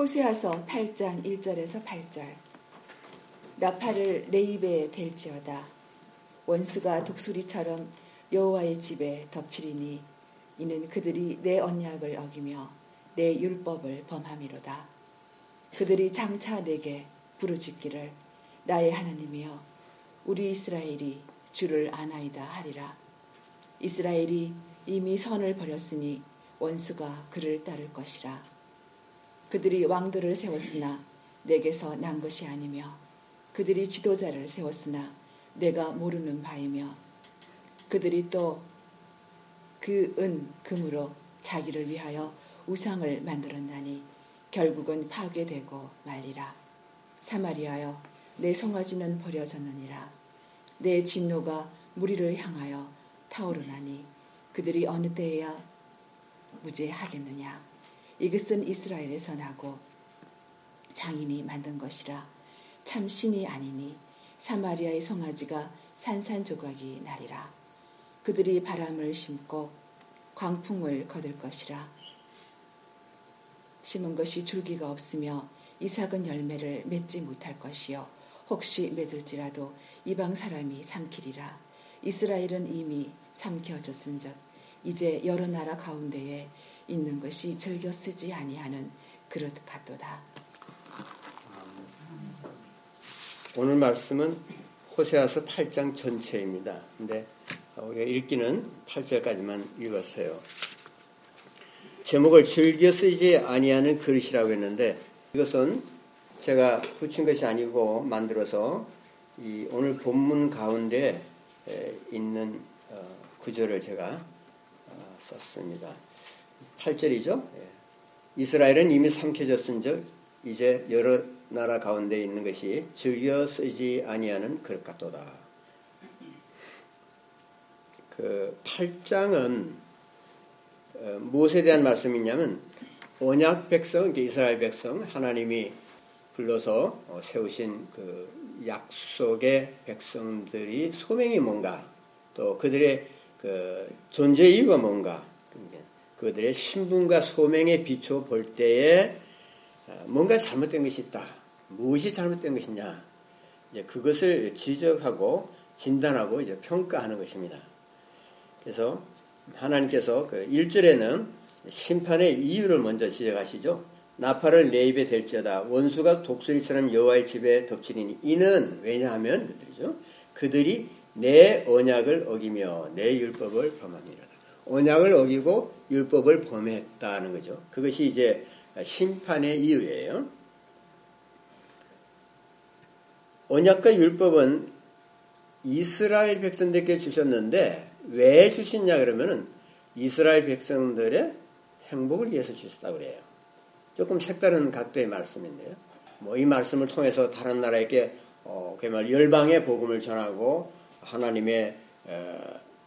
호세아서 8장 1절에서 8절. 나팔을 내 입에 댈지어다. 원수가 독수리처럼 여호와의 집에 덮치리니 이는 그들이 내 언약을 어기며 내 율법을 범함이로다. 그들이 장차 내게 부르짖기를 나의 하나님이여 우리 이스라엘이 주를 아나이다 하리라. 이스라엘이 이미 선을 버렸으니 원수가 그를 따를 것이라 그들이 왕들을 세웠으나 내게서 난 것이 아니며 그들이 지도자를 세웠으나 내가 모르는 바이며 그들이 또 그 은 금으로 자기를 위하여 우상을 만들었나니 결국은 파괴되고 말리라. 사마리아여 내 송아지는 버려졌느니라. 내 진노가 무리를 향하여 타오르나니 그들이 어느 때에야 무죄하겠느냐. 이것은 이스라엘에서 나고 장인이 만든 것이라 참 신이 아니니 사마리아의 송아지가 산산조각이 나리라. 그들이 바람을 심고 광풍을 거둘 것이라. 심은 것이 줄기가 없으며 이삭은 열매를 맺지 못할 것이요. 혹시 맺을지라도 이방 사람이 삼키리라. 이스라엘은 이미 삼켜졌은즉 이제 여러 나라 가운데에 있는 것이 즐겨 쓰지 아니하는 그릇 같도다. 오늘 말씀은 호세아서 8장 전체입니다. 근데 우리가 읽기는 8절까지만 읽었어요. 제목을 즐겨 쓰지 아니하는 그릇이라고 했는데 이것은 제가 붙인 것이 아니고 만들어서 이 오늘 본문 가운데 있는 어, 구절을 제가 어, 썼습니다. 8절이죠. 이스라엘은 이미 삼켜졌은즉 이제 여러 나라 가운데 있는 것이 즐겨 쓰지 아니하는 그릇 같도다. 그 8장은 어, 무엇에 대한 말씀이냐면 언약 백성, 이스라엘 백성 하나님이 불러서 어, 세우신 그 약속의 백성들이 소명이 뭔가 또 그들의 그 존재 이유가 뭔가 그들의 신분과 소명에 비춰 볼 때에 어, 뭔가 잘못된 것이 있다. 무엇이 잘못된 것이냐? 이제 그것을 지적하고 진단하고 이제 평가하는 것입니다. 그래서 하나님께서 그 1절에는 심판의 이유를 먼저 지적하시죠. 나팔을 내 입에 댈지어다 원수가 독수리처럼 여호와의 집에 덮치리니 이는 왜냐하면 그들이죠. 그들이 내 언약을 어기며 내 율법을 범합니다. 언약을 어기고 율법을 범했다는 거죠. 그것이 이제 심판의 이유예요. 언약과 율법은 이스라엘 백성들께 주셨는데 왜 주셨냐 그러면은 이스라엘 백성들의 행복을 위해서 주셨다고 그래요. 조금 색다른 각도의 말씀인데요. 뭐 이 말씀을 통해서 다른 나라에게 어, 그말 열방의 복음을 전하고 하나님의 어,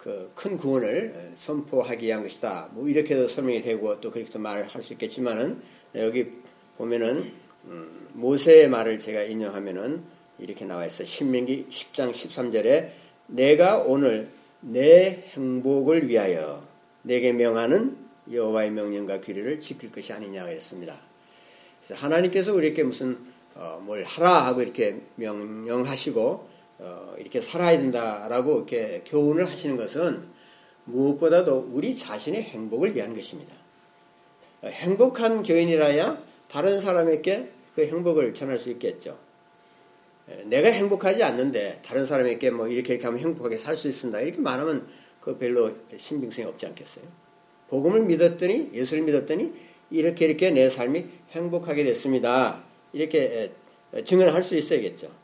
그 큰 구원을 선포하기 위한 것이다. 뭐 이렇게도 설명이 되고 또 그렇게도 말을 할수 있겠지만은 여기 보면은 음, 모세의 말을 제가 인용하면은 이렇게 나와 있어. 신명기 10장 13절에 내가 오늘 내 행복을 위하여 내게 명하는 여호와의 명령과 규례를 지킬 것이 아니냐고 했습니다. 그래서 하나님께서 우리에게 무슨 어, 뭘 하라 하고 이렇게 명령하시고 어, 이렇게 살아야 된다라고 이렇게 교훈을 하시는 것은 무엇보다도 우리 자신의 행복을 위한 것입니다. 어, 행복한 교인이라야 다른 사람에게 그 행복을 전할 수 있겠죠. 내가 행복하지 않는데 다른 사람에게 뭐 이렇게 이렇게 하면 행복하게 살 수 있습니다. 이렇게 말하면 그 별로 신빙성이 없지 않겠어요? 복음을 믿었더니 예수를 믿었더니 이렇게 이렇게 내 삶이 행복하게 됐습니다. 이렇게 증언할 수 있어야겠죠.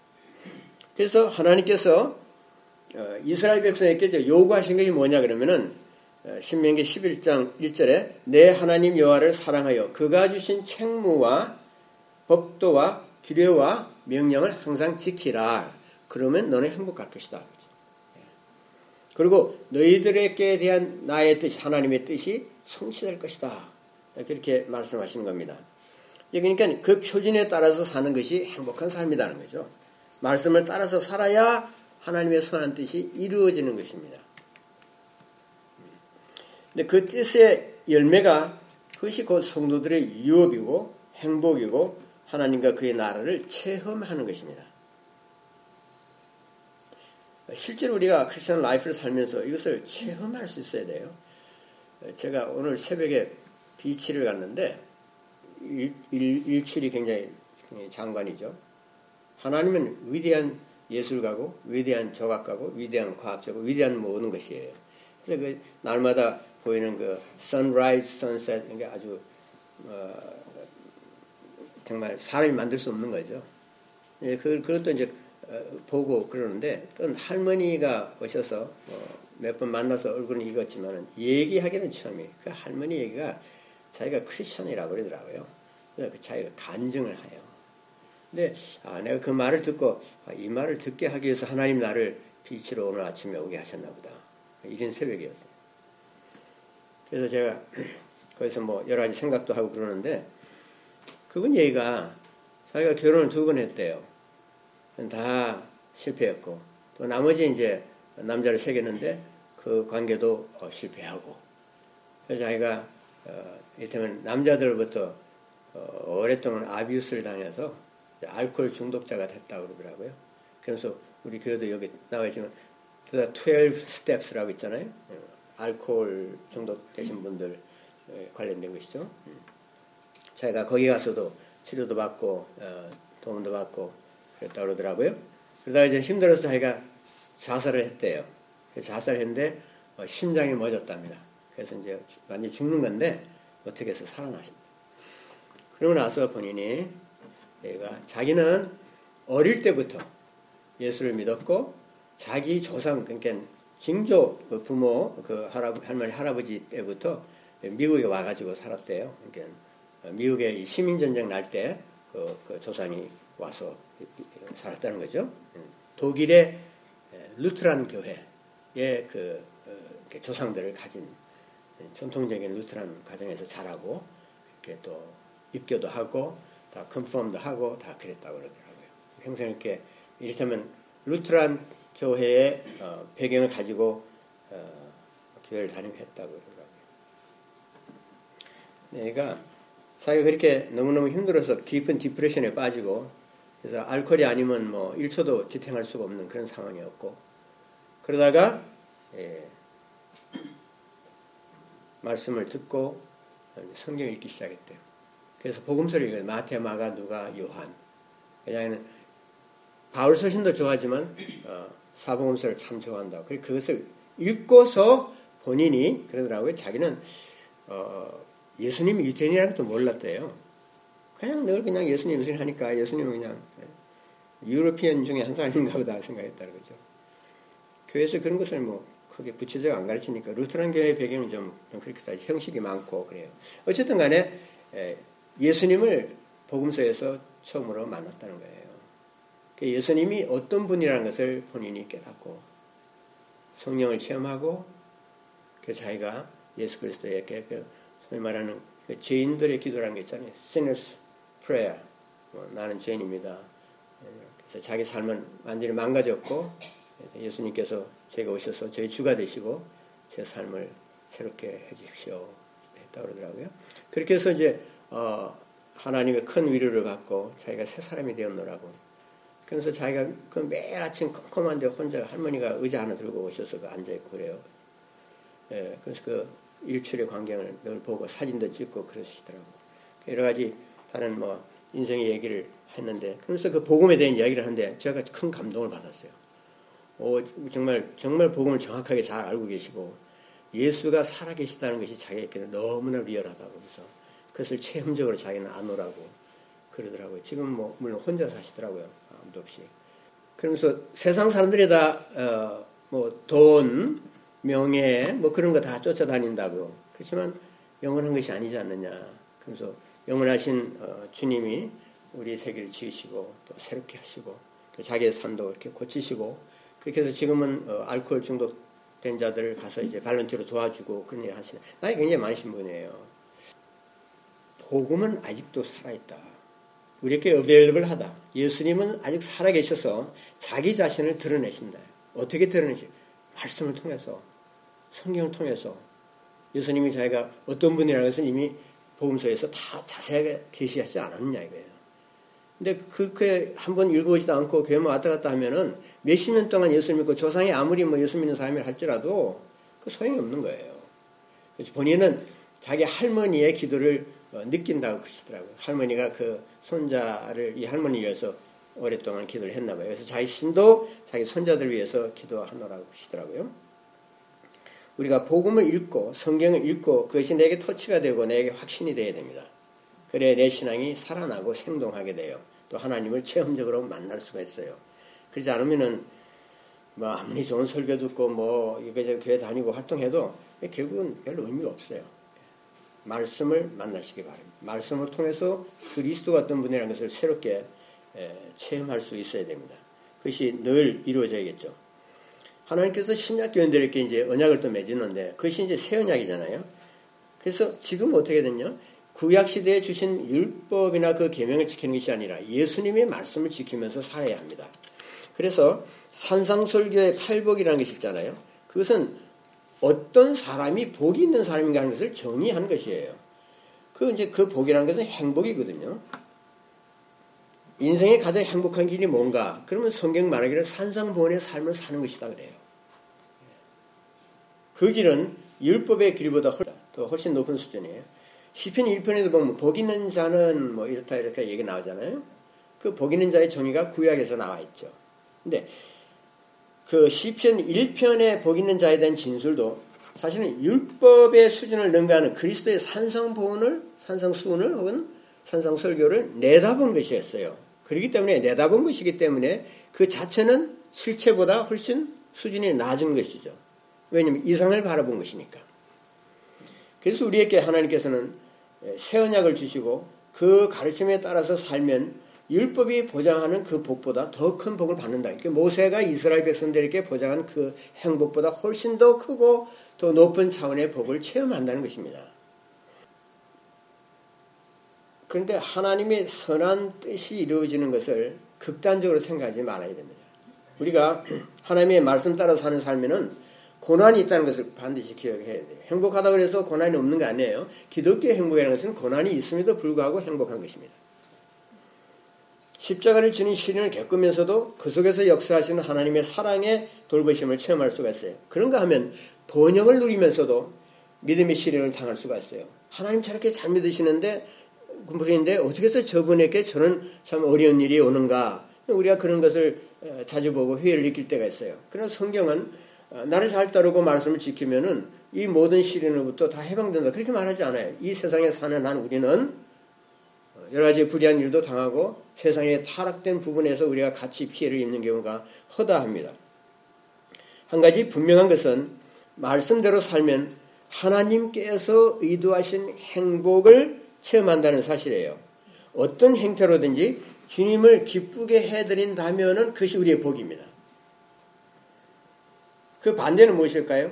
그래서 하나님께서 어, 이스라엘 백성에게 요구하신 것이 뭐냐 그러면은 어, 신명기 11장 1절에 내 하나님 여호와를 사랑하여 그가 주신 책무와 법도와 규례와 명령을 항상 지키라. 그러면 너는 행복할 것이다. 예. 그리고 너희들에게 대한 나의 뜻, 하나님의 뜻이 성취될 것이다. 그렇게 말씀하시는 겁니다. 그러니까 그 표준에 따라서 사는 것이 행복한 삶이라는 거죠. 말씀을 따라서 살아야 하나님의 선한 뜻이 이루어지는 것입니다. 근데 그 뜻의 열매가 그것이 곧 성도들의 유업이고 행복이고 하나님과 그의 나라를 체험하는 것입니다. 실제로 우리가 크리스천 라이프를 살면서 이것을 체험할 수 있어야 돼요. 제가 오늘 새벽에 비치를 갔는데 일, 일, 칠이 굉장히 장관이죠. 하나님은 위대한 예술가고 위대한 조각가고 위대한 과학자고 위대한 모든 것이에요. 그래서 그 날마다 보이는 그 sunrise, sunset 이게 아주 어, 정말 사람이 만들 수 없는 거죠. 예, 그, 그것도 이제 어, 보고 그러는데 또 할머니가 오셔서 어, 몇번 만나서 얼굴은 익었지만 얘기하기는 처음이에요. 그 할머니 얘기가 자기가 크리스천이라고 그러더라고요. 그 자기가 간증을 해요. 근데 아, 내가 그 말을 듣고 아, 이 말을 듣게 하기 위해서 하나님 나를 빛으로 오늘 아침에 오게 하셨나 보다. 이런 새벽이었어요. 그래서 제가 거기서 뭐 여러 가지 생각도 하고 그러는데 그분 얘기가 자기가 결혼을 두 번 했대요. 다 실패했고 또 나머지 이제 남자를 새겼는데 그 관계도 어, 실패하고 그래서 자기가 어, 이를테면 남자들부터 어, 오랫동안 아비우스를 당해서 알코올 중독자가 됐다고 그러더라고요. 그래서 우리 교회도 여기 나와 있지만 12 steps라고 있잖아요. 어, 알코올 중독되신 분들 관련된 것이죠. 음. 자기가 거기 가서도 치료도 받고 어, 도움도 받고 그랬다고 그러더라고요. 그러다가 이제 힘들어서 자기가 자살을 했대요. 자살했는데 어, 심장이 멎었답니다. 그래서 이제 완전히 죽는 건데 어떻게 해서 살아나십니다. 그러고 나서 본인이 얘가 자기는 어릴 때부터 예수를 믿었고 자기 조상 그러니까 징조 그 부모 그 할아버, 할머니 할아버지 때부터 미국에 와가지고 살았대요. 그러니까 미국의 시민 전쟁 날 때 그, 그 조상이 와서 살았다는 거죠. 독일의 루트란 교회의 그 어, 조상들을 가진 전통적인 루트란 가정에서 자라고 이렇게 또 입교도 하고 다 컨펌도 하고 다 그랬다고 그러더라고요. 이렇게 이를테면 루트란 교회의 어, 배경을 가지고 어, 교회를 다니했다고 그러더라고요. 내가 자기가 그렇게 너무너무 힘들어서 깊은 디프레션에 빠지고 그래서 알코올이 아니면 뭐 1초도 지탱할 수가 없는 그런 상황이었고 그러다가 예, 말씀을 듣고 성경 읽기 시작했대요. 그래서 복음서를. 마태, 마가, 누가, 요한. 왜냐하면 바울 서신도 좋아하지만 어, 사복음서를 참 좋아한다. 그리고 그것을 읽고서 본인이 그러더라고요. 자기는 어, 예수님이 유태인이라는 것도 몰랐대요. 그냥 늘 그냥 예수님 무슨 하니까 예수님은 그냥 유로피언 중에 한 사람인가 보다 생각했다는 거죠. 교회에서 그런 것을 뭐 크게 구체적으로 안 가르치니까 루트란 교회의 배경은 좀, 좀 그렇게 다 형식이 많고 그래요. 어쨌든 간에 예수님을 복음서에서 처음으로 만났다는 거예요. 그 예수님이 어떤 분이라는 것을 본인이 깨닫고 성령을 체험하고 그 자기가 예수 그리스도에게 그 소위 말하는 그 죄인들의 기도라는 게 있잖아요. sinners prayer. 뭐 나는 죄인입니다. 그래서 자기 삶은 완전히 망가졌고 예수님께서 제가 오셔서 저희 주가 되시고 제 삶을 새롭게 해주십시오. 했다고 그러더라고요. 그렇게 해서 이제 어 하나님의 큰 위로를 받고 자기가 새 사람이 되었노라고 그래서 자기가 그 매일 아침 컴컴한데 혼자 할머니가 의자 하나 들고 오셔서 그 앉아있고 그래요. 예, 그래서 그 일출의 광경을 늘 보고 사진도 찍고 그러시더라고. 여러 가지 다른 뭐 인생의 얘기를 했는데, 그래서 그 복음에 대한 이야기를 하는데 제가 큰 감동을 받았어요. 오, 정말, 정말 복음을 정확하게 잘 알고 계시고, 예수가 살아계시다는 것이 자기에게 너무나 리얼하다고 그래서 그것을 체험적으로 자기는 안 오라고 그러더라고요. 지금 뭐, 물론 혼자 사시더라고요. 아무도 없이. 그러면서 세상 사람들이 다, 어, 뭐, 돈, 명예, 뭐 그런 거 다 쫓아다닌다고. 그렇지만 영원한 것이 아니지 않느냐. 그래서 영원하신 어, 주님이 우리 세계를 지으시고 또 새롭게 하시고 또 자기의 삶도 이렇게 고치시고 그렇게 해서 지금은 어, 알코올 중독된 자들을 가서 이제 발런티로 도와주고 그런 일 하시는 나이 굉장히 많으신 분이에요. 복음은 아직도 살아있다. 우리에게 어베일블하다. 예수님은 아직 살아계셔서 자기 자신을 드러내신다. 어떻게 드러내시? 말씀을 통해서, 성경을 통해서 예수님이 자기가 어떤 분이라는 것은 이미 복음서에서 다 자세하게 계시하지 않았느냐 이거예요. 근데 그렇게 한번 읽어보지도 않고 교회만 왔다 갔다 하면은 몇십 년 동안 예수 믿고 조상이 아무리 뭐 예수 믿는 사람이 할지라도 그 소용이 없는 거예요. 그래서 본인은 자기 할머니의 기도를 어, 느낀다고 그러시더라고요. 할머니가 그 손자를 이 할머니 위해서 오랫동안 기도를 했나 봐요. 그래서 자기 신도 자기 손자들 위해서 기도하노라고 하시더라고요. 우리가 복음을 읽고 성경을 읽고 그것이 내게 터치가 되고 내게 확신이 되어야 됩니다. 그래 내 신앙이 살아나고 생동하게 돼요. 또 하나님을 체험적으로 만날 수가 있어요. 그렇지 않으면은 뭐 아무리 좋은 설교 듣고 뭐 이거저거 교회 다니고 활동해도 결국은 별로 의미가 없어요. 말씀을 만나시기 바랍니다. 말씀을 통해서 그리스도 같은 분이라는 것을 새롭게 체험할 수 있어야 됩니다. 그것이 늘 이루어져야겠죠. 하나님께서 신약 교인들에게 이제 언약을 또 맺었는데 그것이 이제 새 언약이잖아요. 그래서 지금 어떻게 됐냐? 구약 시대에 주신 율법이나 그 계명을 지키는 것이 아니라 예수님의 말씀을 지키면서 살아야 합니다. 그래서 산상설교의 팔복이라는 것이 있잖아요. 그것은 어떤 사람이 복이 있는 사람인가 하는 것을 정의한 것이에요. 그 이제 그 복이라는 것은 행복이거든요. 인생의 가장 행복한 길이 뭔가? 그러면 성경 말하기를 산상보원의 삶을 사는 것이다 그래요. 그 길은 율법의 길보다 더 훨씬 높은 수준이에요. 시편 1편에도 보면 복 있는 자는 뭐 이렇다 이렇게 얘기 나오잖아요. 그 복 있는 자의 정의가 구약에서 나와 있죠. 근데 그 시편 1편의 복 있는 자에 대한 진술도 사실은 율법의 수준을 능가하는 그리스도의 산성보원을 산성 수훈을 혹은 산성 설교를 내다본 것이었어요. 그렇기 때문에 내다본 것이기 때문에 그 자체는 실체보다 훨씬 수준이 낮은 것이죠. 왜냐하면 이상을 바라본 것이니까. 그래서 우리에게 하나님께서는 새 언약을 주시고 그 가르침에 따라서 살면 율법이 보장하는 그 복보다 더 큰 복을 받는다. 그러니까 모세가 이스라엘 백성들에게 보장한 그 행복보다 훨씬 더 크고 더 높은 차원의 복을 체험한다는 것입니다. 그런데 하나님의 선한 뜻이 이루어지는 것을 극단적으로 생각하지 말아야 됩니다. 우리가 하나님의 말씀 따라 사는 삶에는 고난이 있다는 것을 반드시 기억해야 돼요. 행복하다고 해서 고난이 없는 거 아니에요. 기독교의 행복이라는 것은 고난이 있음에도 불구하고 행복한 것입니다. 십자가를 지닌 시련을 겪으면서도 그 속에서 역사하시는 하나님의 사랑의 돌보심을 체험할 수가 있어요. 그런가 하면 번영을 누리면서도 믿음의 시련을 당할 수가 있어요. 하나님 저렇게 잘 믿으시는데 분인데 어떻게 해서 저분에게 저는 참 어려운 일이 오는가 우리가 그런 것을 자주 보고 회의를 느낄 때가 있어요. 그러나 성경은 어, 나를 잘 따르고 말씀을 지키면은 이 모든 시련으로부터 다 해방된다. 그렇게 말하지 않아요. 이 세상에 사는 한 우리는 여러 가지 불리한 일도 당하고 세상에 타락된 부분에서 우리가 같이 피해를 입는 경우가 허다합니다. 한 가지 분명한 것은 말씀대로 살면 하나님께서 의도하신 행복을 체험한다는 사실이에요. 어떤 행태로든지 주님을 기쁘게 해드린다면 그것이 우리의 복입니다. 그 반대는 무엇일까요?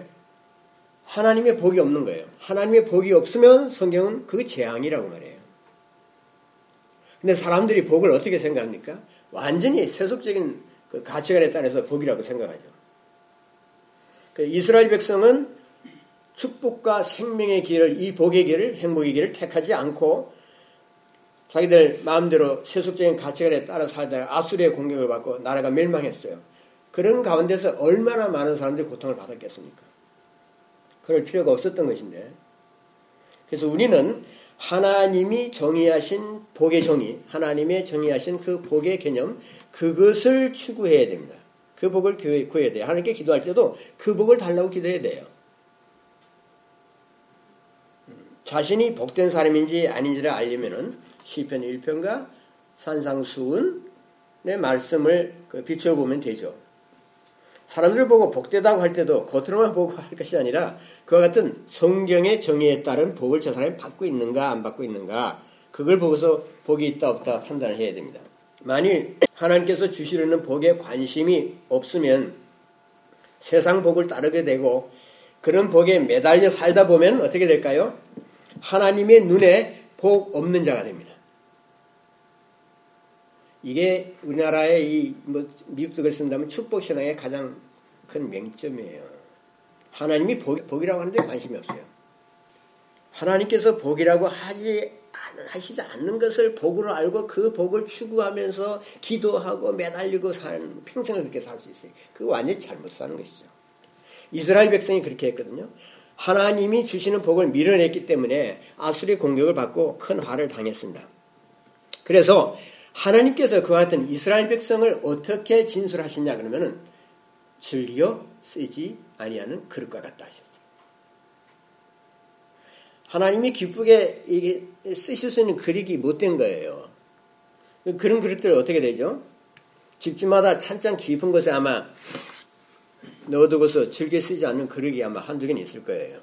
하나님의 복이 없는 거예요. 하나님의 복이 없으면 성경은 그 재앙이라고 말해요. 근데 사람들이 복을 어떻게 생각합니까? 완전히 세속적인 그 가치관에 따라서 복이라고 생각하죠. 그 이스라엘 백성은 축복과 생명의 길을, 이 복의 길을, 행복의 길을 택하지 않고 자기들 마음대로 세속적인 가치관에 따라 살다가 아수리의 공격을 받고 나라가 멸망했어요. 그런 가운데서 얼마나 많은 사람들이 고통을 받았겠습니까? 그럴 필요가 없었던 것인데. 그래서 우리는 하나님이 정의하신 복의 정의, 하나님의 정의하신 그 복의 개념, 그것을 추구해야 됩니다. 그 복을 구해야 돼요. 하나님께 기도할 때도 그 복을 달라고 기도해야 돼요. 자신이 복된 사람인지 아닌지를 알려면은 시편 1편과 산상수훈의 말씀을 그 비춰보면 되죠. 사람들을 보고 복되다고 할 때도 겉으로만 보고 할 것이 아니라 그와 같은 성경의 정의에 따른 복을 저 사람이 받고 있는가 안 받고 있는가 그걸 보고서 복이 있다 없다 판단을 해야 됩니다. 만일 하나님께서 주시려는 복에 관심이 없으면 세상 복을 따르게 되고 그런 복에 매달려 살다 보면 어떻게 될까요? 하나님의 눈에 복 없는 자가 됩니다. 이게 우리나라의 이, 뭐, 미국도 그랬습니다만 축복신앙의 가장 큰 맹점이에요. 하나님이 복, 복이라고 하는데 관심이 없어요. 하나님께서 복이라고 하지 하시지 않는 것을 복으로 알고 그 복을 추구하면서 기도하고 매달리고 사는 평생을 그렇게 살 수 있어요. 그거 완전히 잘못 사는 것이죠. 이스라엘 백성이 그렇게 했거든요. 하나님이 주시는 복을 밀어냈기 때문에 아수리의 공격을 받고 큰 화를 당했습니다. 그래서 하나님께서 그와 같은 이스라엘 백성을 어떻게 진술하시냐 그러면은 즐겨 쓰지 아니하는 그릇과 같다 하셨어요. 하나님이 기쁘게 쓰실 수 있는 그릇이 못된 거예요. 그런 그릇들 어떻게 되죠? 집집마다 찬장 깊은 곳에 아마 넣어두고서 즐겨 쓰지 않는 그릇이 아마 한두 개는 있을 거예요.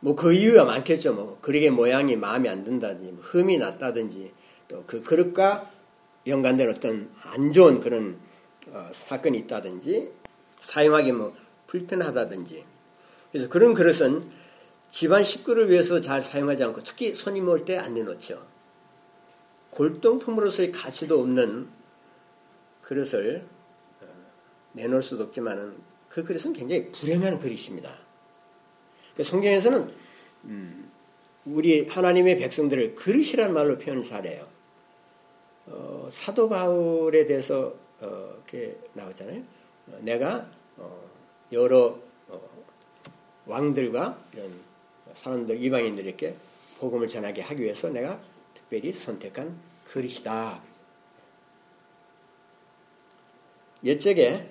뭐 그 이유가 많겠죠. 뭐 그릇의 모양이 마음에 안 든다든지 뭐 흠이 났다든지 또 그 그릇과 연관된 어떤 안 좋은 그런 어, 사건이 있다든지 사용하기 뭐 불편하다든지 그래서 그런 그릇은 집안 식구를 위해서 잘 사용하지 않고 특히 손님 올 때 안 내놓죠. 골동품으로서의 가치도 없는 그릇을 어, 내놓을 수도 없지만은 그 그릇은 굉장히 불행한 그릇입니다. 그 성경에서는 음, 우리 하나님의 백성들을 그릇이라는 말로 표현 잘해요. 어, 사도 바울에 대해서 어, 이렇게 나오잖아요. 어, 내가 어, 여러 어, 왕들과 이런 사람들 이방인들에게 복음을 전하게 하기 위해서 내가 특별히 선택한 그릇이다. 옛적에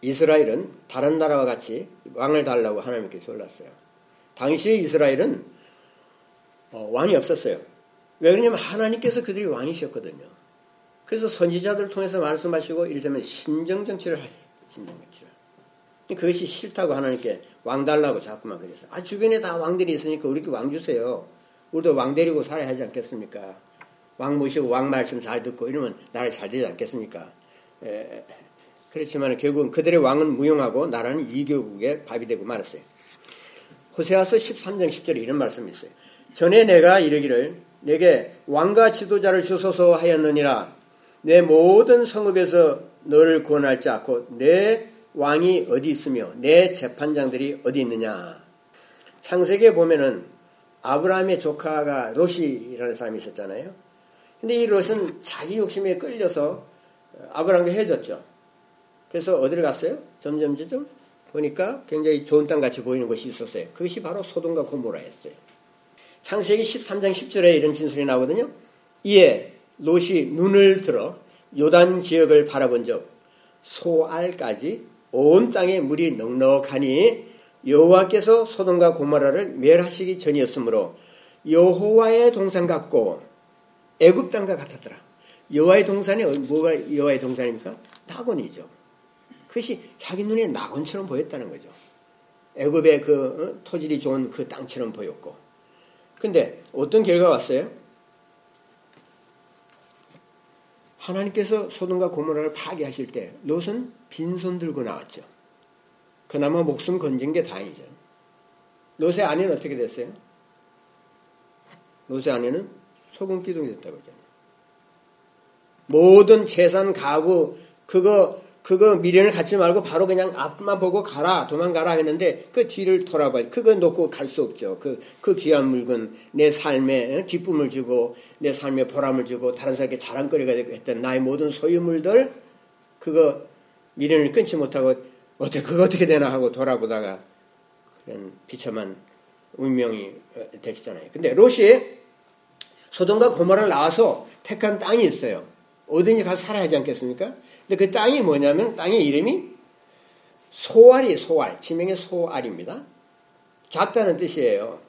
이스라엘은 다른 나라와 같이 왕을 달라고 하나님께 졸랐어요. 당시에 이스라엘은 어, 왕이 없었어요. 왜 그러냐면 하나님께서 그들이 왕이셨거든요. 그래서 선지자들을 통해서 말씀하시고 이를테면 신정정치를 하신정 정치를. 그것이 싫다고 하나님께 왕 달라고 자꾸만 그랬어요. 아, 주변에 다 왕들이 있으니까 우리께 왕 주세요. 우리도 왕 데리고 살아야 하지 않겠습니까? 왕 모시고 왕 말씀 잘 듣고 이러면 나라 잘 되지 않겠습니까? 에, 그렇지만 결국은 그들의 왕은 무용하고 나라는 이교국의 밥이 되고 말았어요. 호세아서 13장 10절에 이런 말씀이 있어요. 전에 내가 이르기를 내게 왕과 지도자를 주소서 하였느니라 내 모든 성읍에서 너를 구원할 자, 곧 내 왕이 어디 있으며 내 재판장들이 어디 있느냐. 창세기에 보면은 아브라함의 조카가 롯이라는 사람이 있었잖아요. 근데 이 롯은 자기 욕심에 끌려서 아브라함과 헤어졌죠. 그래서 어디를 갔어요? 점점 점점 보니까 굉장히 좋은 땅 같이 보이는 곳이 있었어요. 그것이 바로 소돔과 고모라였어요. 창세기 13장 10절에 이런 진술이 나오거든요. 이에 롯이 눈을 들어 요단 지역을 바라본 적 소알까지 온 땅에 물이 넉넉하니 여호와께서 소돔과 고모라를 멸하시기 전이었으므로 여호와의 동산 같고 애굽 땅과 같았더라. 여호와의 동산이 뭐가 여호와의 동산입니까? 낙원이죠. 그것이 자기 눈에 낙원처럼 보였다는 거죠. 애굽의 그 어, 토질이 좋은 그 땅처럼 보였고. 근데 어떤 결과가 왔어요? 하나님께서 소돔과 고모라를 파괴하실 때 롯은 빈손 들고 나왔죠. 그나마 목숨 건진 게 다행이죠. 롯의 아내는 어떻게 됐어요? 롯의 아내는 소금 기둥이 됐다고 했잖아요. 모든 재산, 가구, 그거 그거 미련을 갖지 말고 바로 그냥 앞만 보고 가라, 도망가라 했는데 그 뒤를 돌아봐. 그거 놓고 갈 수 없죠. 그, 그 귀한 물건, 내 삶에 기쁨을 주고, 내 삶에 보람을 주고, 다른 사람에게 자랑거리가 했던 나의 모든 소유물들, 그거 미련을 끊지 못하고, 어떻게, 그거 어떻게 되나 하고 돌아보다가, 그런 비참한 운명이 되시잖아요. 근데 롯이 소돔과 고모를 나와서 택한 땅이 있어요. 어딘지 가서 살아야 하지 않겠습니까? 근데 그 땅이 뭐냐면 땅의 이름이 소알이 소알, 지명의 소알입니다. 작다는 뜻이에요.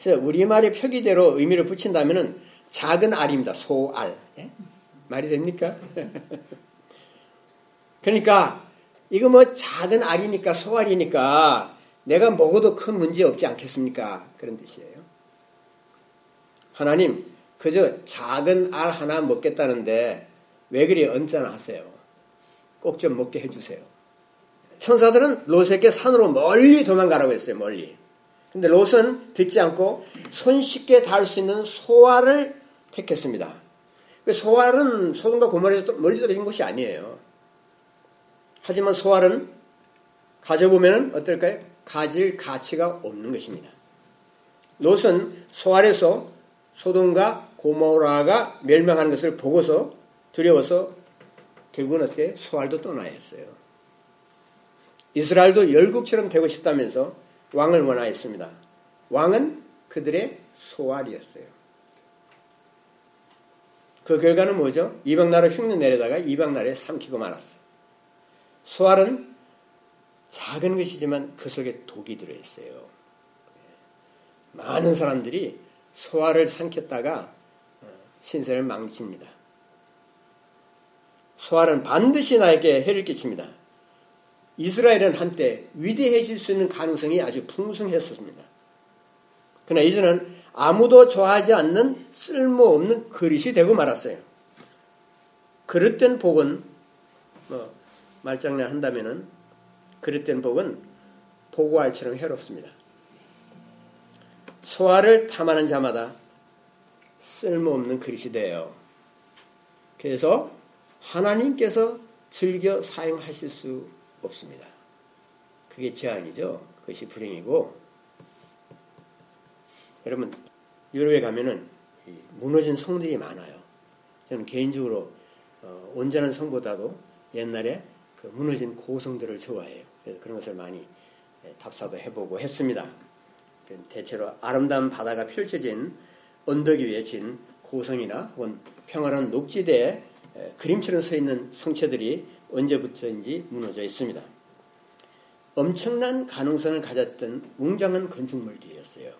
그래서 우리말의 표기대로 의미를 붙인다면 작은 알입니다. 소알. 예? 말이 됩니까? 그러니까 이거 뭐 작은 알이니까 소알이니까 내가 먹어도 큰 문제 없지 않겠습니까? 그런 뜻이에요. 하나님, 그저 작은 알 하나 먹겠다는데 왜 그리 언짢아 하세요? 꼭 좀 먹게 해주세요. 천사들은 롯에게 산으로 멀리 도망가라고 했어요, 멀리. 근데 롯은 듣지 않고 손쉽게 닿을 수 있는 소알을 택했습니다. 그 소알은 소돔과 고모에서 멀리 떨어진 곳이 아니에요. 하지만 소알은 가져보면 어떨까요? 가질 가치가 없는 것입니다. 롯은 소알에서 소돔과 고모라가 멸망하는 것을 보고서 두려워서 결국은 어떻게 소알도 떠나야 했어요. 이스라엘도 열국처럼 되고 싶다면서 왕을 원하였습니다. 왕은 그들의 소알이었어요. 그 결과는 뭐죠? 이방 나라 흉내 내려다가 이방 나라에 삼키고 말았어요. 소알은 작은 것이지만 그 속에 독이 들어있어요. 많은 사람들이 소알을 삼켰다가 어, 신세를 망칩니다. 소알은 반드시 나에게 해를 끼칩니다. 이스라엘은 한때 위대해질 수 있는 가능성이 아주 풍성했었습니다. 그러나 이제는 아무도 좋아하지 않는 쓸모없는 그릇이 되고 말았어요. 그릇된 복은 뭐 말장난 한다면은 그릇된 복은 보고알처럼 해롭습니다. 소화를 탐하는 자마다 쓸모없는 그릇이 돼요. 그래서 하나님께서 즐겨 사용하실 수 없습니다. 그게 제한이죠. 그것이 불행이고 여러분 유럽에 가면은 무너진 성들이 많아요. 저는 개인적으로 어, 온전한 성보다도 옛날에 그 무너진 고성들을 좋아해요. 그래서 그런 것을 많이 예, 답사도 해보고 했습니다. 그 대체로 아름다운 바다가 펼쳐진 언덕 위에 진 고성이나 혹은 평화로운 녹지대에 예, 그림처럼 서 있는 성체들이 언제부터인지 무너져 있습니다. 엄청난 가능성을 가졌던 웅장한 건축물들이었어요.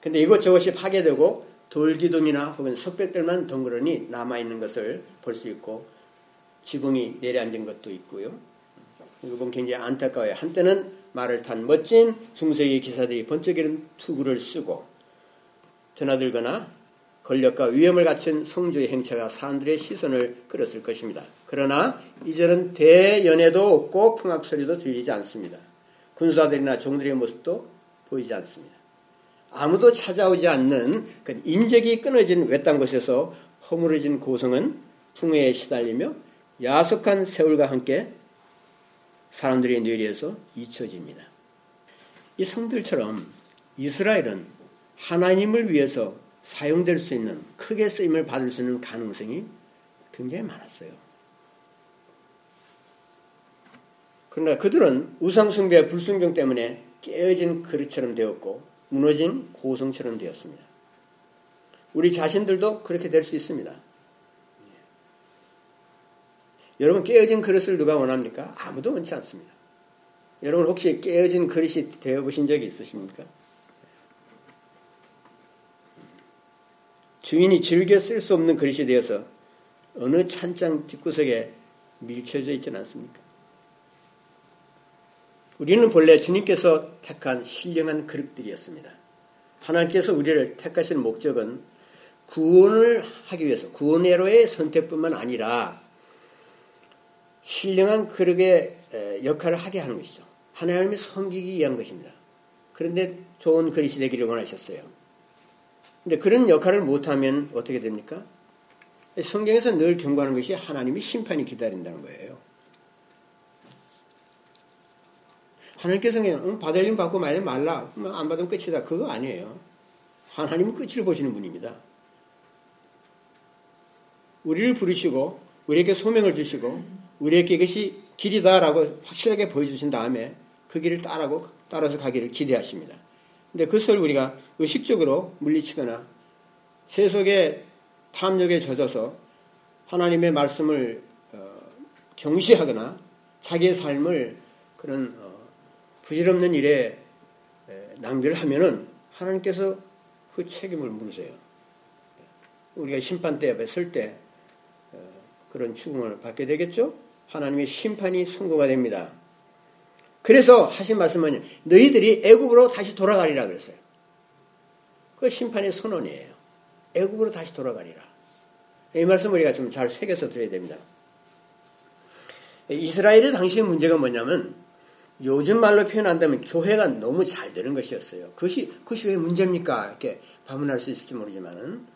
근데 이것저것이 파괴되고 돌기둥이나 혹은 석백들만 덩그러니 남아있는 것을 볼 수 있고 지붕이 내려앉은 것도 있고요. 이건 굉장히 안타까워요. 한때는 말을 탄 멋진 중세기 기사들이 번쩍이는 투구를 쓰고 드나들거나 권력과 위험을 갖춘 성주의 행차가 사람들의 시선을 끌었을 것입니다. 그러나 이제는 대연에도 없고 풍악 소리도 들리지 않습니다. 군사들이나 종들의 모습도 보이지 않습니다. 아무도 찾아오지 않는 그 인적이 끊어진 외딴 곳에서 허물어진 고성은 풍해에 시달리며 야속한 세월과 함께 사람들의 뇌리에서 잊혀집니다. 이 성들처럼 이스라엘은 하나님을 위해서 사용될 수 있는 크게 쓰임을 받을 수 있는 가능성이 굉장히 많았어요. 그러나 그들은 우상숭배와 불순경 때문에 깨어진 그릇처럼 되었고 무너진 고성처럼 되었습니다. 우리 자신들도 그렇게 될 수 있습니다. 여러분 깨어진 그릇을 누가 원합니까? 아무도 원치 않습니다. 여러분 혹시 깨어진 그릇이 되어 보신 적이 있으십니까? 주인이 즐겨 쓸 수 없는 그릇이 되어서 어느 찬장 뒷구석에 밀쳐져 있지는 않습니까? 우리는 본래 주님께서 택한 신령한 그릇들이었습니다. 하나님께서 우리를 택하신 목적은 구원을 하기 위해서 구원회로의 선택뿐만 아니라 신령한 그릇의 역할을 하게 하는 것이죠. 하나님이 섬기기 위한 것입니다. 그런데 좋은 그릇이 되기를 원하셨어요. 근데 그런 역할을 못하면 어떻게 됩니까? 성경에서 늘 경고하는 것이 하나님이 심판이 기다린다는 거예요. 하나님께서 그냥 받을 일 받고 말면 말라. 안 받으면 끝이다. 그거 아니에요. 하나님은 끝을 보시는 분입니다. 우리를 부르시고 우리에게 소명을 주시고 우리에게 이것이 길이다라고 확실하게 보여주신 다음에 그 길을 따라고 따라서 가기를 기대하십니다. 근데 그것을 우리가 의식적으로 물리치거나 세속의 탐욕에 젖어서 하나님의 말씀을 어, 경시하거나 자기의 삶을 그런 어, 부질없는 일에 낭비를 하면은 하나님께서 그 책임을 물으세요. 우리가 심판대 앞에 설때 어, 그런 추궁을 받게 되겠죠? 하나님의 심판이 선고가 됩니다. 그래서 하신 말씀은 너희들이 애굽으로 다시 돌아가리라 그랬어요. 그 심판의 선언이에요. 애굽으로 다시 돌아가리라. 이 말씀 우리가 좀 잘 새겨서 들어야 됩니다. 이스라엘의 당시의 문제가 뭐냐면 요즘 말로 표현한다면 교회가 너무 잘 되는 것이었어요. 그것이, 그것이 왜 문제입니까? 이렇게 반문할 수 있을지 모르지만은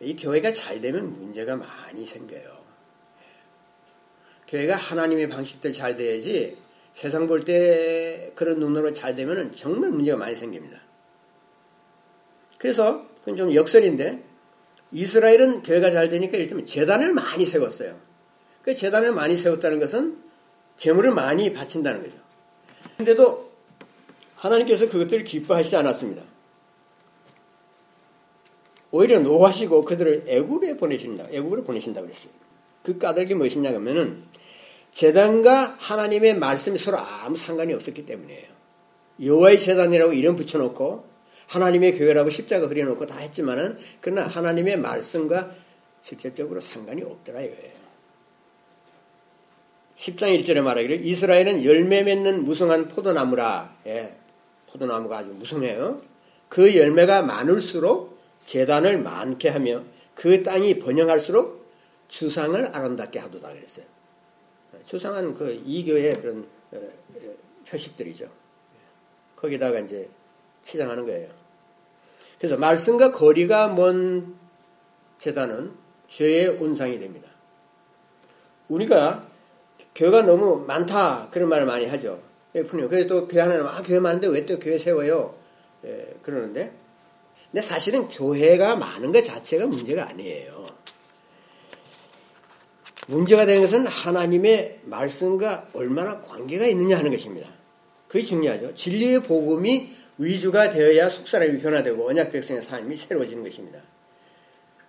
이 교회가 잘 되면 문제가 많이 생겨요. 교회가 하나님의 방식들 잘 돼야지 세상 볼 때 그런 눈으로 잘 되면 정말 문제가 많이 생깁니다. 그래서 그건 좀 역설인데 이스라엘은 교회가 잘 되니까 일단 재단을 많이 세웠어요. 그 재단을 많이 세웠다는 것은 재물을 많이 바친다는 거죠. 근데도 하나님께서 그것들을 기뻐하시지 않았습니다. 오히려 노하시고 그들을 애굽에 보내신다. 애굽으로 보내신다 그랬어요. 그 까닭이 무엇이냐 하면은 재단과 하나님의 말씀이 서로 아무 상관이 없었기 때문이에요. 여호와의 재단이라고 이름 붙여놓고 하나님의 교회라고 십자가 그려놓고 다 했지만은 그러나 하나님의 말씀과 직접적으로 상관이 없더라 이거예요. 10장 1절에 말하기를 이스라엘은 열매 맺는 무성한 포도나무라. 예, 포도나무가 아주 무성해요. 그 열매가 많을수록 재단을 많게 하며 그 땅이 번영할수록 주상을 아름답게 하도다 그랬어요. 주상은 그 이교의 그런 어, 어, 표식들이죠. 거기다가 이제 치장하는 거예요. 그래서 말씀과 거리가 먼 재단은 죄의 온상이 됩니다. 우리가 교회가 너무 많다 그런 말을 많이 하죠. 예, 그래서 또 교회 하나는 아 교회 많은데 왜 또 교회 세워요? 예, 그러는데 근데 사실은 교회가 많은 것 자체가 문제가 아니에요. 문제가 되는 것은 하나님의 말씀과 얼마나 관계가 있느냐 하는 것입니다. 그게 중요하죠. 진리의 복음이 위주가 되어야 속사람이 변화되고 언약 백성의 삶이 새로워지는 것입니다.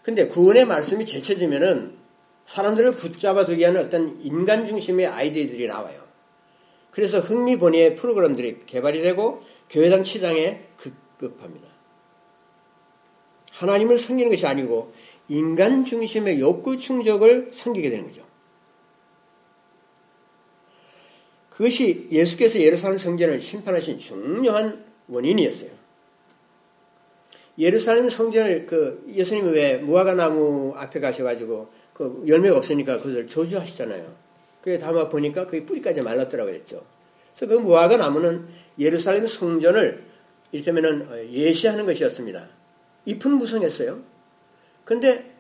근데 구원의 말씀이 제쳐지면은 사람들을 붙잡아 두게 하는 어떤 인간 중심의 아이디어들이 나와요. 그래서 흥미본의의 프로그램들이 개발이 되고 교회당 치장에 급급합니다. 하나님을 섬기는 것이 아니고 인간 중심의 욕구 충족을 섬기게 되는 거죠. 그것이 예수께서 예루살렘 성전을 심판하신 중요한 원인이었어요. 예루살렘 성전을 그 예수님이 왜 무화과 나무 앞에 가셔가지고 그 열매가 없으니까 그걸 저주하시잖아요. 그게 담아 보니까 그게 뿌리까지 말랐더라고 그랬죠. 그래서 그 무화과 나무는 예루살렘 성전을 이를테면은 예시하는 것이었습니다. 잎은 무성했어요. 근데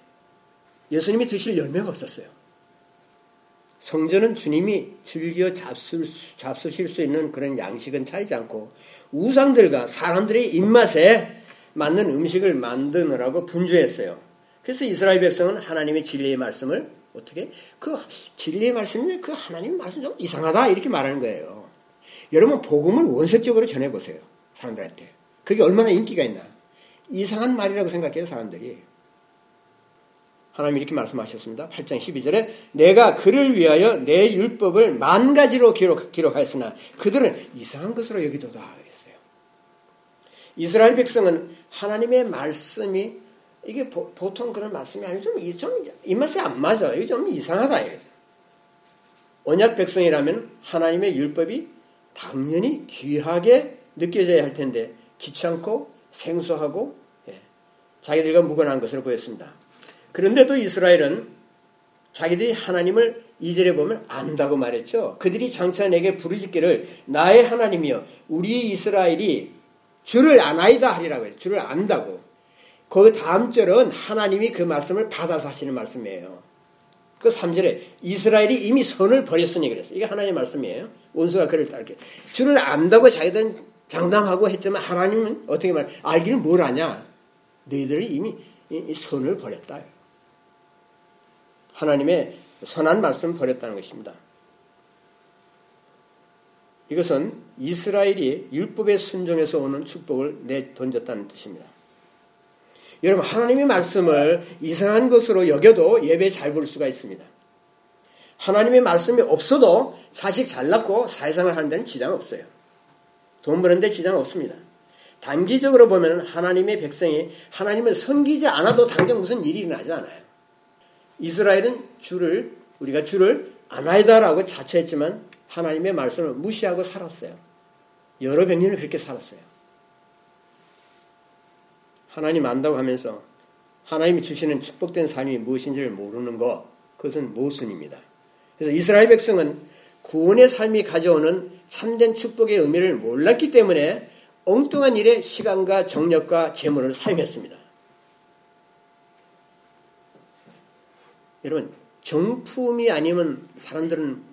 예수님이 드실 열매가 없었어요. 성전은 주님이 즐겨 잡수, 잡수실 수 있는 그런 양식은 차리지 않고 우상들과 사람들의 입맛에 맞는 음식을 만드느라고 분주했어요. 그래서 이스라엘 백성은 하나님의 진리의 말씀을 어떻게 그 진리의 말씀이 그 하나님의 말씀 좀 이상하다 이렇게 말하는 거예요. 여러분 복음을 원색적으로 전해 보세요. 사람들한테. 그게 얼마나 인기가 있나. 이상한 말이라고 생각해요, 사람들이. 하나님이 이렇게 말씀하셨습니다. 8장 12절에 내가 그를 위하여 내 율법을 만 가지로 기록, 기록하였으나 그들은 이상한 것으로 여기도다. 이스라엘 백성은 하나님의 말씀이 이게 보, 통 그런 말씀이 아니고 좀, 좀 입맛에 안 맞아. 이게 좀 이상하다. 언약 백성이라면 하나님의 율법이 당연히 귀하게 느껴져야 할 텐데 귀찮고 생소하고 예, 자기들과 무관한 것으로 보였습니다. 그런데도 이스라엘은 자기들이 하나님을 이절에 보면 안다고 말했죠. 그들이 장차 내게 부르짖기를 나의 하나님이여 우리 이스라엘이 주를 아나이다 하리라고 해요. 주를 안다고. 그 다음 절은 하나님이 그 말씀을 받아서 하시는 말씀이에요. 그 3절에 이스라엘이 이미 선을 버렸으니 그랬어요. 이게 하나님의 말씀이에요. 원수가 그를 따르게. 주를 안다고 자기들은 장담하고 했지만 하나님은 어떻게 말, 알기를 뭘 아냐? 너희들이 이미 선을 버렸다. 하나님의 선한 말씀 버렸다는 것입니다. 이것은 이스라엘이 율법의 순종에서 오는 축복을 내던졌다는 뜻입니다. 여러분, 하나님의 말씀을 이상한 것으로 여겨도 예배 잘 부를 수가 있습니다. 하나님의 말씀이 없어도 자식 잘 낳고 사회생활 하는 데는 지장 없어요. 돈 버는데 지장 없습니다. 단기적으로 보면 하나님의 백성이 하나님을 섬기지 않아도 당장 무슨 일이 일어나지 않아요. 이스라엘은 주를 우리가 주를 아나이다라고 자처했지만 하나님의 말씀을 무시하고 살았어요. 여러 백 년을 그렇게 살았어요. 하나님 안다고 하면서 하나님이 주시는 축복된 삶이 무엇인지를 모르는 것, 그것은 모순입니다. 그래서 이스라엘 백성은 구원의 삶이 가져오는 참된 축복의 의미를 몰랐기 때문에 엉뚱한 일에 시간과 정력과 재물을 사용했습니다. 여러분, 정품이 아니면 사람들은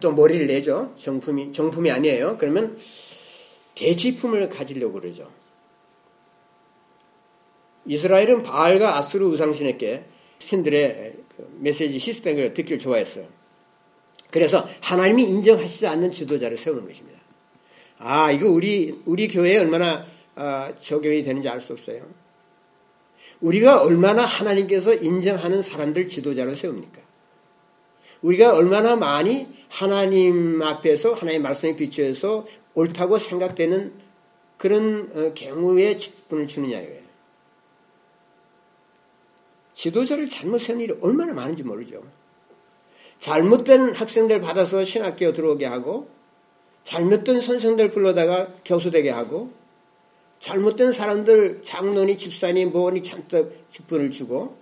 또 머리를 내죠. 정품이, 정품이 아니에요. 그러면 대지품을 가지려고 그러죠. 이스라엘은 바알과 아수르 우상신에게 신들의 그 메시지 시스템을 듣기를 좋아했어요. 그래서 하나님이 인정하시지 않는 지도자를 세우는 것입니다. 아, 이거 우리, 우리 교회에 얼마나 어, 적용이 되는지 알 수 없어요. 우리가 얼마나 하나님께서 인정하는 사람들 지도자로 세웁니까? 우리가 얼마나 많이 하나님 앞에서 하나님 말씀에 비추어서 옳다고 생각되는 그런 어, 경우에 직분을 주느냐 이거예요. 지도자를 잘못 세운 일이 얼마나 많은지 모르죠. 잘못된 학생들 받아서 신학교 들어오게 하고 잘못된 선생들 불러다가 교수되게 하고 잘못된 사람들 장로니 집사니 뭐니 잔뜩 직분을 주고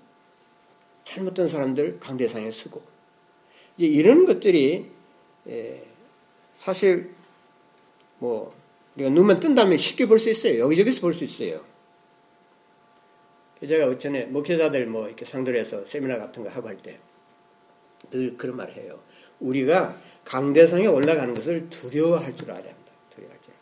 잘못된 사람들 강대상에 쓰고 이제 이런 것들이 사실 뭐 우리가 눈만 뜬다면 쉽게 볼 수 있어요. 여기저기서 볼 수 있어요. 제가 전에 목회자들 뭐 이렇게 상대로 해서 세미나 같은 거 하고 할 때 늘 그런 말을 해요. 우리가 강대상에 올라가는 것을 두려워할 줄 알아야 합니다. 두려워할 줄.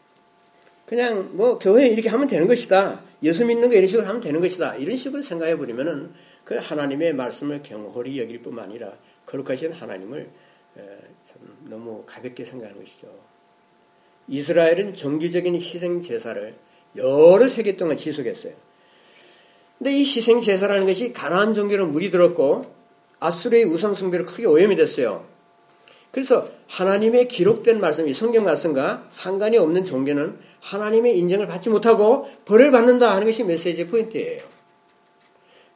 그냥 뭐 교회 이렇게 하면 되는 것이다. 예수 믿는 거 이런 식으로 하면 되는 것이다. 이런 식으로 생각해 버리면은 그 하나님의 말씀을 경홀히 여길 뿐만 아니라 거룩하신 하나님을 참 너무 가볍게 생각하는 것이죠. 이스라엘은 정기적인 희생 제사를 여러 세기 동안 지속했어요. 근데 이 희생 제사라는 것이 가나안 종교로 물이 들었고 아수르의 우상 숭배로 크게 오염이 됐어요. 그래서 하나님의 기록된 말씀이 성경 말씀과 상관이 없는 종교는 하나님의 인정을 받지 못하고 벌을 받는다 하는 것이 메시지의 포인트예요.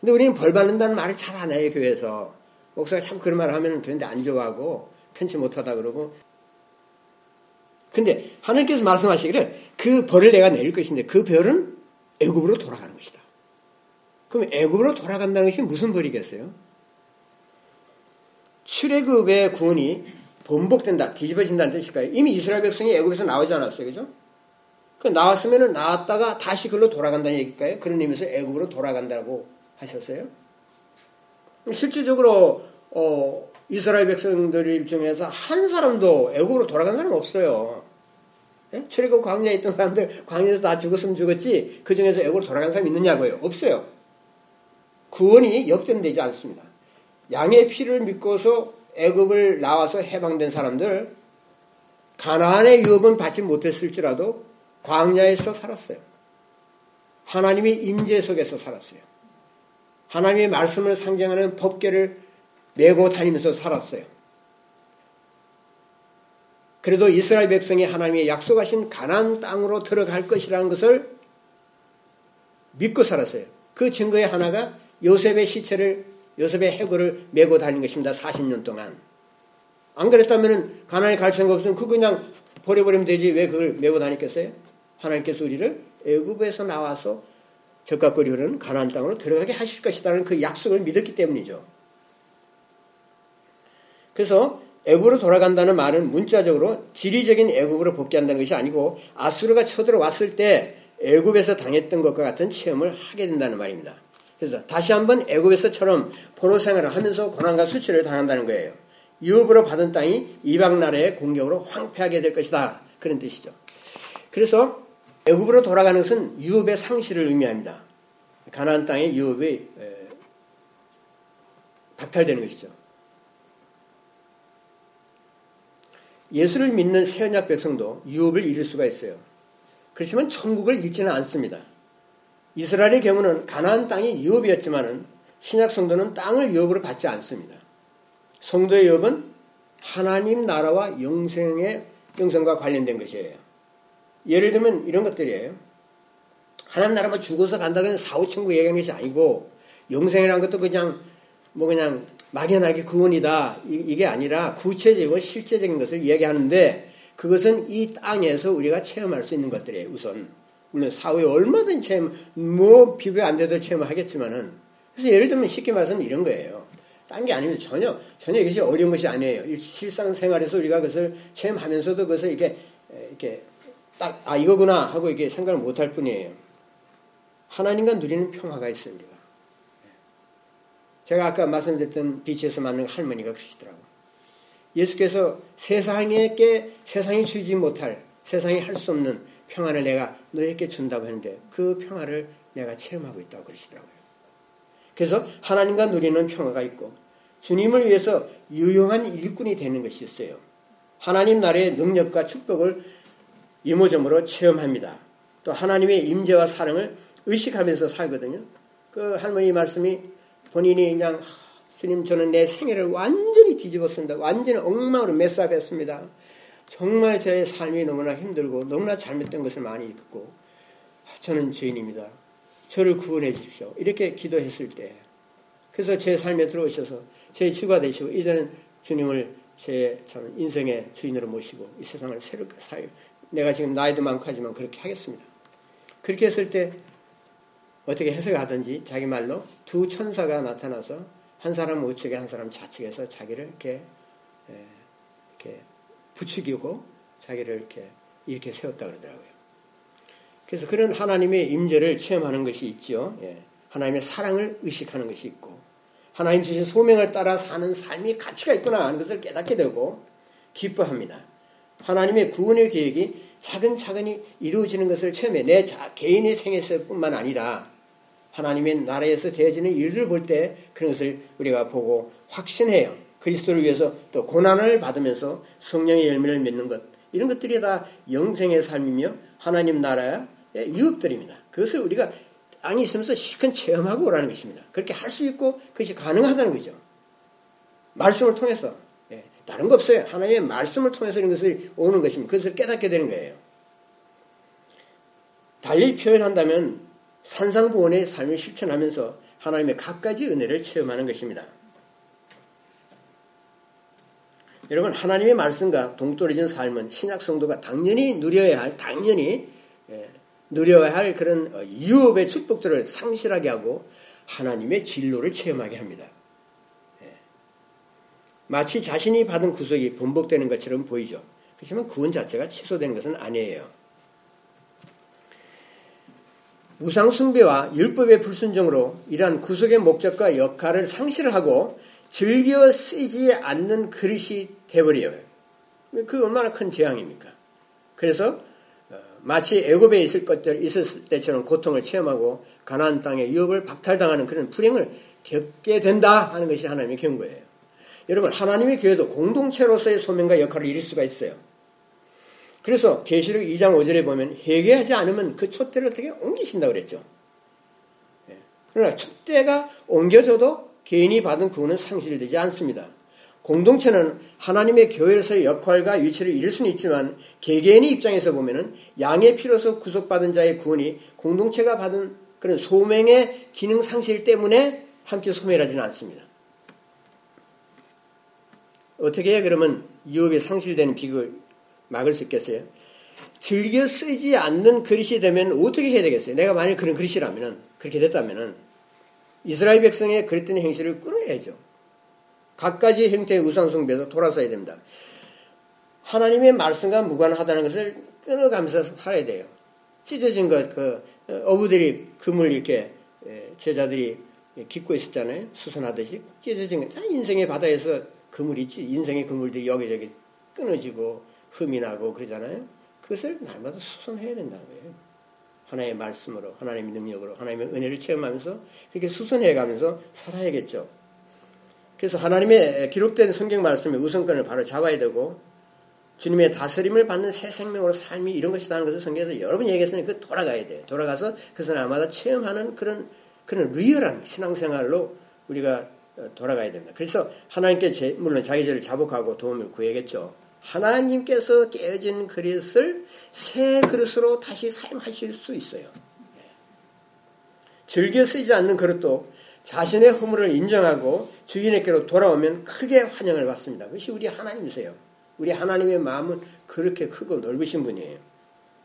근데 우리는 벌 받는다는 말을 잘 안 해요, 교회에서. 목사가 참 그런 말을 하면 되는데 안 좋아하고 편치 못하다 그러고. 근데 하나님께서 말씀하시기를 그 벌을 내가 내릴 것인데 그 벌은 애굽으로 돌아가는 것이다. 그럼 애굽으로 돌아간다는 것이 무슨 벌이겠어요? 출애굽의 구원이 번복된다, 뒤집어진다는 뜻일까요? 이미 이스라엘 백성이 애굽에서 나오지 않았어요, 그죠? 그 나왔으면은 나왔다가 다시 그걸로 돌아간다는 얘기일까요? 그런 의미에서 애굽으로 돌아간다고 하셨어요. 실질적으로 어, 이스라엘 백성들 중에서 한 사람도 애국으로 돌아간 사람 없어요. 예? 출애굽 광야에 있던 사람들 광야에서 다 죽었으면 죽었지 그 중에서 애국으로 돌아간 사람 있느냐고요? 없어요. 구원이 역전되지 않습니다. 양의 피를 믿고서 애굽을 나와서 해방된 사람들 가나안의 유업은 받지 못했을지라도 광야에서 살았어요. 하나님의 임재 속에서 살았어요. 하나님의 말씀을 상징하는 법계를 메고 다니면서 살았어요. 그래도 이스라엘 백성이 하나님의 약속하신 가나안 땅으로 들어갈 것이라는 것을 믿고 살았어요. 그 증거의 하나가 요셉의 시체를 요셉의 해골을 메고 다닌 것입니다. 40년 동안. 안 그랬다면 가나안에 갈 생각 없으면 그 그냥 버려버리면 되지 왜 그걸 메고 다녔겠어요? 하나님께서 우리를 애굽에서 나와서 적각거리 흐르는 가나안 땅으로 들어가게 하실 것이라는 그 약속을 믿었기 때문이죠. 그래서 애굽으로 돌아간다는 말은 문자적으로 지리적인 애굽으로 복귀한다는 것이 아니고 아수르가 쳐들어왔을 때 애굽에서 당했던 것과 같은 체험을 하게 된다는 말입니다. 그래서 다시 한번 애굽에서처럼 포로 생활을 하면서 고난과 수치를 당한다는 거예요. 유업으로 받은 땅이 이방 나라의 공격으로 황폐하게 될 것이다. 그런 뜻이죠. 그래서 애굽으로 돌아가는 것은 유업의 상실을 의미합니다. 가나안 땅의 유업이 박탈되는 것이죠. 예수를 믿는 새언약 백성도 유업을 잃을 수가 있어요. 그렇지만 천국을 잃지는 않습니다. 이스라엘의 경우는 가나안 땅이 유업이었지만은 신약 성도는 땅을 유업으로 받지 않습니다. 성도의 유업은 하나님 나라와 영생의 영생과 관련된 것이에요. 예를 들면 이런 것들이에요. 하나님 나라만 죽어서 간다고 하는 사후 천국 얘기하는 것이 아니고 영생이라는 것도 그냥 뭐 그냥 막연하게 구원이다 이게 아니라 구체적이고 실제적인 것을 이야기하는데 그것은 이 땅에서 우리가 체험할 수 있는 것들이에요. 우선 물론 사후에 얼마든지 체험 뭐 비교 안 돼도 체험하겠지만은 그래서 예를 들면 쉽게 말해서 이런 거예요. 딴 게 아니면 전혀 전혀 이것이 어려운 것이 아니에요. 실상생활에서 우리가 그것을 체험하면서도 그것을 이렇게 이렇게 딱, 아, 이거구나 하고 이게 생각을 못 할 뿐이에요. 하나님과 누리는 평화가 있어요, 우리가. 제가 아까 말씀드렸던 비치에서 만난 할머니가 그러시더라고. 예수께서 세상에게, 세상이 주지 못할, 세상이 할 수 없는 평화를 내가 너에게 준다고 했는데 그 평화를 내가 체험하고 있다고 그러시더라고요. 그래서 하나님과 누리는 평화가 있고 주님을 위해서 유용한 일꾼이 되는 것이 있어요. 하나님 나라의 능력과 축복을 이모저모로 체험합니다. 또 하나님의 임재와 사랑을 의식하면서 살거든요. 그 할머니 말씀이 본인이 그냥 주님 저는 내 생애를 완전히 뒤집었습니다. 완전히 엉망으로 메싸했습니다. 정말 제 삶이 너무나 힘들고 너무나 잘못된 것을 많이 있고 저는 죄인입니다. 저를 구원해 주십시오. 이렇게 기도했을 때 그래서 제 삶에 들어오셔서 제 주가 되시고 이제는 주님을 제 인생의 주인으로 모시고 이 세상을 새롭게 살 내가 지금 나이도 많고 하지만 그렇게 하겠습니다. 그렇게 했을 때 어떻게 해석하든지 자기 말로 두 천사가 나타나서 한 사람 우측에 한 사람 좌측에서 자기를 이렇게 이렇게 부추기고 자기를 이렇게 이렇게 세웠다 그러더라고요. 그래서 그런 하나님의 임재를 체험하는 것이 있죠. 예. 하나님의 사랑을 의식하는 것이 있고 하나님 주신 소명을 따라 사는 삶이 가치가 있구나 하는 것을 깨닫게 되고 기뻐합니다. 하나님의 구원의 계획이 차근차근히 이루어지는 것을 처음에 내 개인의 생애에서뿐만 아니라 하나님의 나라에서 되어지는 일들을 볼 때 그런 것을 우리가 보고 확신해요. 그리스도를 위해서 또 고난을 받으면서 성령의 열매를 맺는 것 이런 것들이 다 영생의 삶이며 하나님 나라의 유업들입니다. 그것을 우리가 땅에 있으면서 실컷 체험하고 오라는 것입니다. 그렇게 할 수 있고 그것이 가능하다는 거죠. 말씀을 통해서 다른 거 없어요. 하나님의 말씀을 통해서 이런 것을 오는 것입니다. 그것을 깨닫게 되는 거예요. 달리 표현한다면 산상부원의 삶을 실천하면서 하나님의 갖가지 은혜를 체험하는 것입니다. 여러분 하나님의 말씀과 동떨어진 삶은 신약 성도가 당연히 누려야 할 당연히 예, 누려야 할 그런 유업의 축복들을 상실하게 하고 하나님의 진로를 체험하게 합니다. 마치 자신이 받은 구속이 번복되는 것처럼 보이죠. 그렇지만 구원 자체가 취소되는 것은 아니에요. 우상숭배와 율법의 불순종으로 이러한 구속의 목적과 역할을 상실하고 즐겨 쓰지 않는 그릇이 되버려요. 그 얼마나 큰 재앙입니까? 그래서 어, 마치 애굽에 있을 것들 있었을 때처럼 고통을 체험하고 가나안 땅의 유업을 박탈당하는 그런 불행을 겪게 된다 하는 것이 하나님의 경고예요. 여러분 하나님의 교회도 공동체로서의 소명과 역할을 이룰 수가 있어요. 그래서 계시록 2장 5절에 보면 회개하지 않으면 그 촛대를 어떻게 옮기신다 그랬죠. 예. 그러나 촛대가 옮겨져도 개인이 받은 구원은 상실되지 않습니다. 공동체는 하나님의 교회에서의 역할과 위치를 잃을 수는 있지만 개개인의 입장에서 보면은 양의 피로서 구속받은 자의 구원이 공동체가 받은 그런 소명의 기능 상실 때문에 함께 소멸하지는 않습니다. 어떻게 해 그러면 유업이 상실되는 비극을 막을 수 있겠어요? 즐겨 쓰지 않는 그릇이 되면 어떻게 해야 되겠어요? 내가 만약 그런 그릇이라면 그렇게 됐다면 이스라엘 백성의 그랬던 행실을 끊어야죠. 각가지 형태의 우상숭배에서 돌아서야 됩니다. 하나님의 말씀과 무관하다는 것을 끊어가면서 살아야 돼요. 찢어진 것, 그 어부들이 금을 이렇게 제자들이 깃고 있었잖아요. 수선하듯이 찢어진 것. 인생의 바다에서 그물 있지 인생의 그물들이 여기저기 끊어지고 흠이 나고 그러잖아요. 그것을 날마다 수선해야 된다는 거예요. 하나님의 말씀으로 하나님의 능력으로 하나님의 은혜를 체험하면서 그렇게 수선해 가면서 살아야겠죠. 그래서 하나님의 기록된 성경 말씀의 우선권을 바로 잡아야 되고 주님의 다스림을 받는 새 생명으로 삶이 이런 것이라는 것을 성경에서 여러 번 얘기했으니 그 돌아가야 돼요. 돌아가서 그것을 날마다 체험하는 그런 그런 리얼한 신앙생활로 우리가 돌아가야 됩니다. 그래서 하나님께 제, 물론 자기 죄를 자복하고 도움을 구해야겠죠. 하나님께서 깨어진 그릇을 새 그릇으로 다시 사용하실 수 있어요. 즐겨 쓰지 않는 그릇도 자신의 허물을 인정하고 주인에게로 돌아오면 크게 환영을 받습니다. 그것이 우리 하나님이세요. 우리 하나님의 마음은 그렇게 크고 넓으신 분이에요.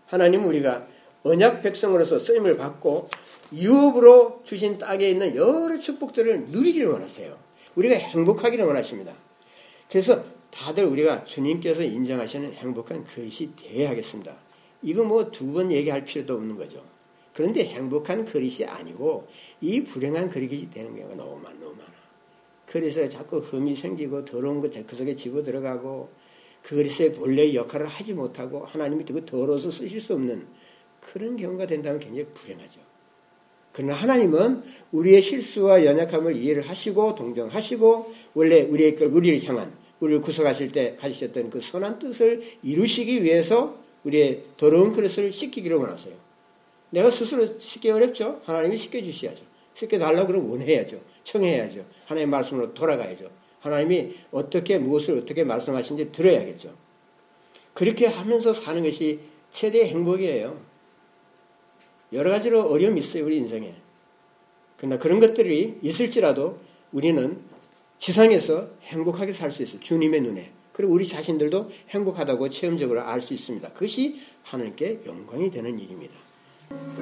하나님은 우리가 언약 백성으로서 쓰임을 받고 유업으로 주신 땅에 있는 여러 축복들을 누리기를 원하세요. 우리가 행복하기를 원하십니다. 그래서 다들 우리가 주님께서 인정하시는 행복한 그릇이 되어야 하겠습니다. 이거 뭐 두 번 얘기할 필요도 없는 거죠. 그런데 행복한 그릇이 아니고 이 불행한 그릇이 되는 경우가 너무 많아, 너무 많아. 그래서 자꾸 흠이 생기고 더러운 것 그 속에 집어 들어가고 그 그릇의 본래의 역할을 하지 못하고 하나님이 그 더러워서 쓰실 수 없는 그런 경우가 된다면 굉장히 불행하죠. 그러나 하나님은 우리의 실수와 연약함을 이해를 하시고 동정하시고 원래 우리의 우리를 향한 우리를 구속하실 때 가지셨던 그 선한 뜻을 이루시기 위해서 우리의 더러운 그릇을 씻기기를 원하세요. 내가 스스로 씻기 어렵죠? 하나님이 씻겨주셔야죠. 씻겨달라고 그러면 원해야죠. 청해야죠. 하나님의 말씀으로 돌아가야죠. 하나님이 어떻게 무엇을 어떻게 말씀하신지 들어야겠죠. 그렇게 하면서 사는 것이 최대의 행복이에요. 여러 가지로 어려움이 있어요, 우리 인생에. 그러나 그런 것들이 있을지라도 우리는 지상에서 행복하게 살 수 있어요. 주님의 눈에. 그리고 우리 자신들도 행복하다고 체험적으로 알 수 있습니다. 그것이 하나님께 영광이 되는 일입니다.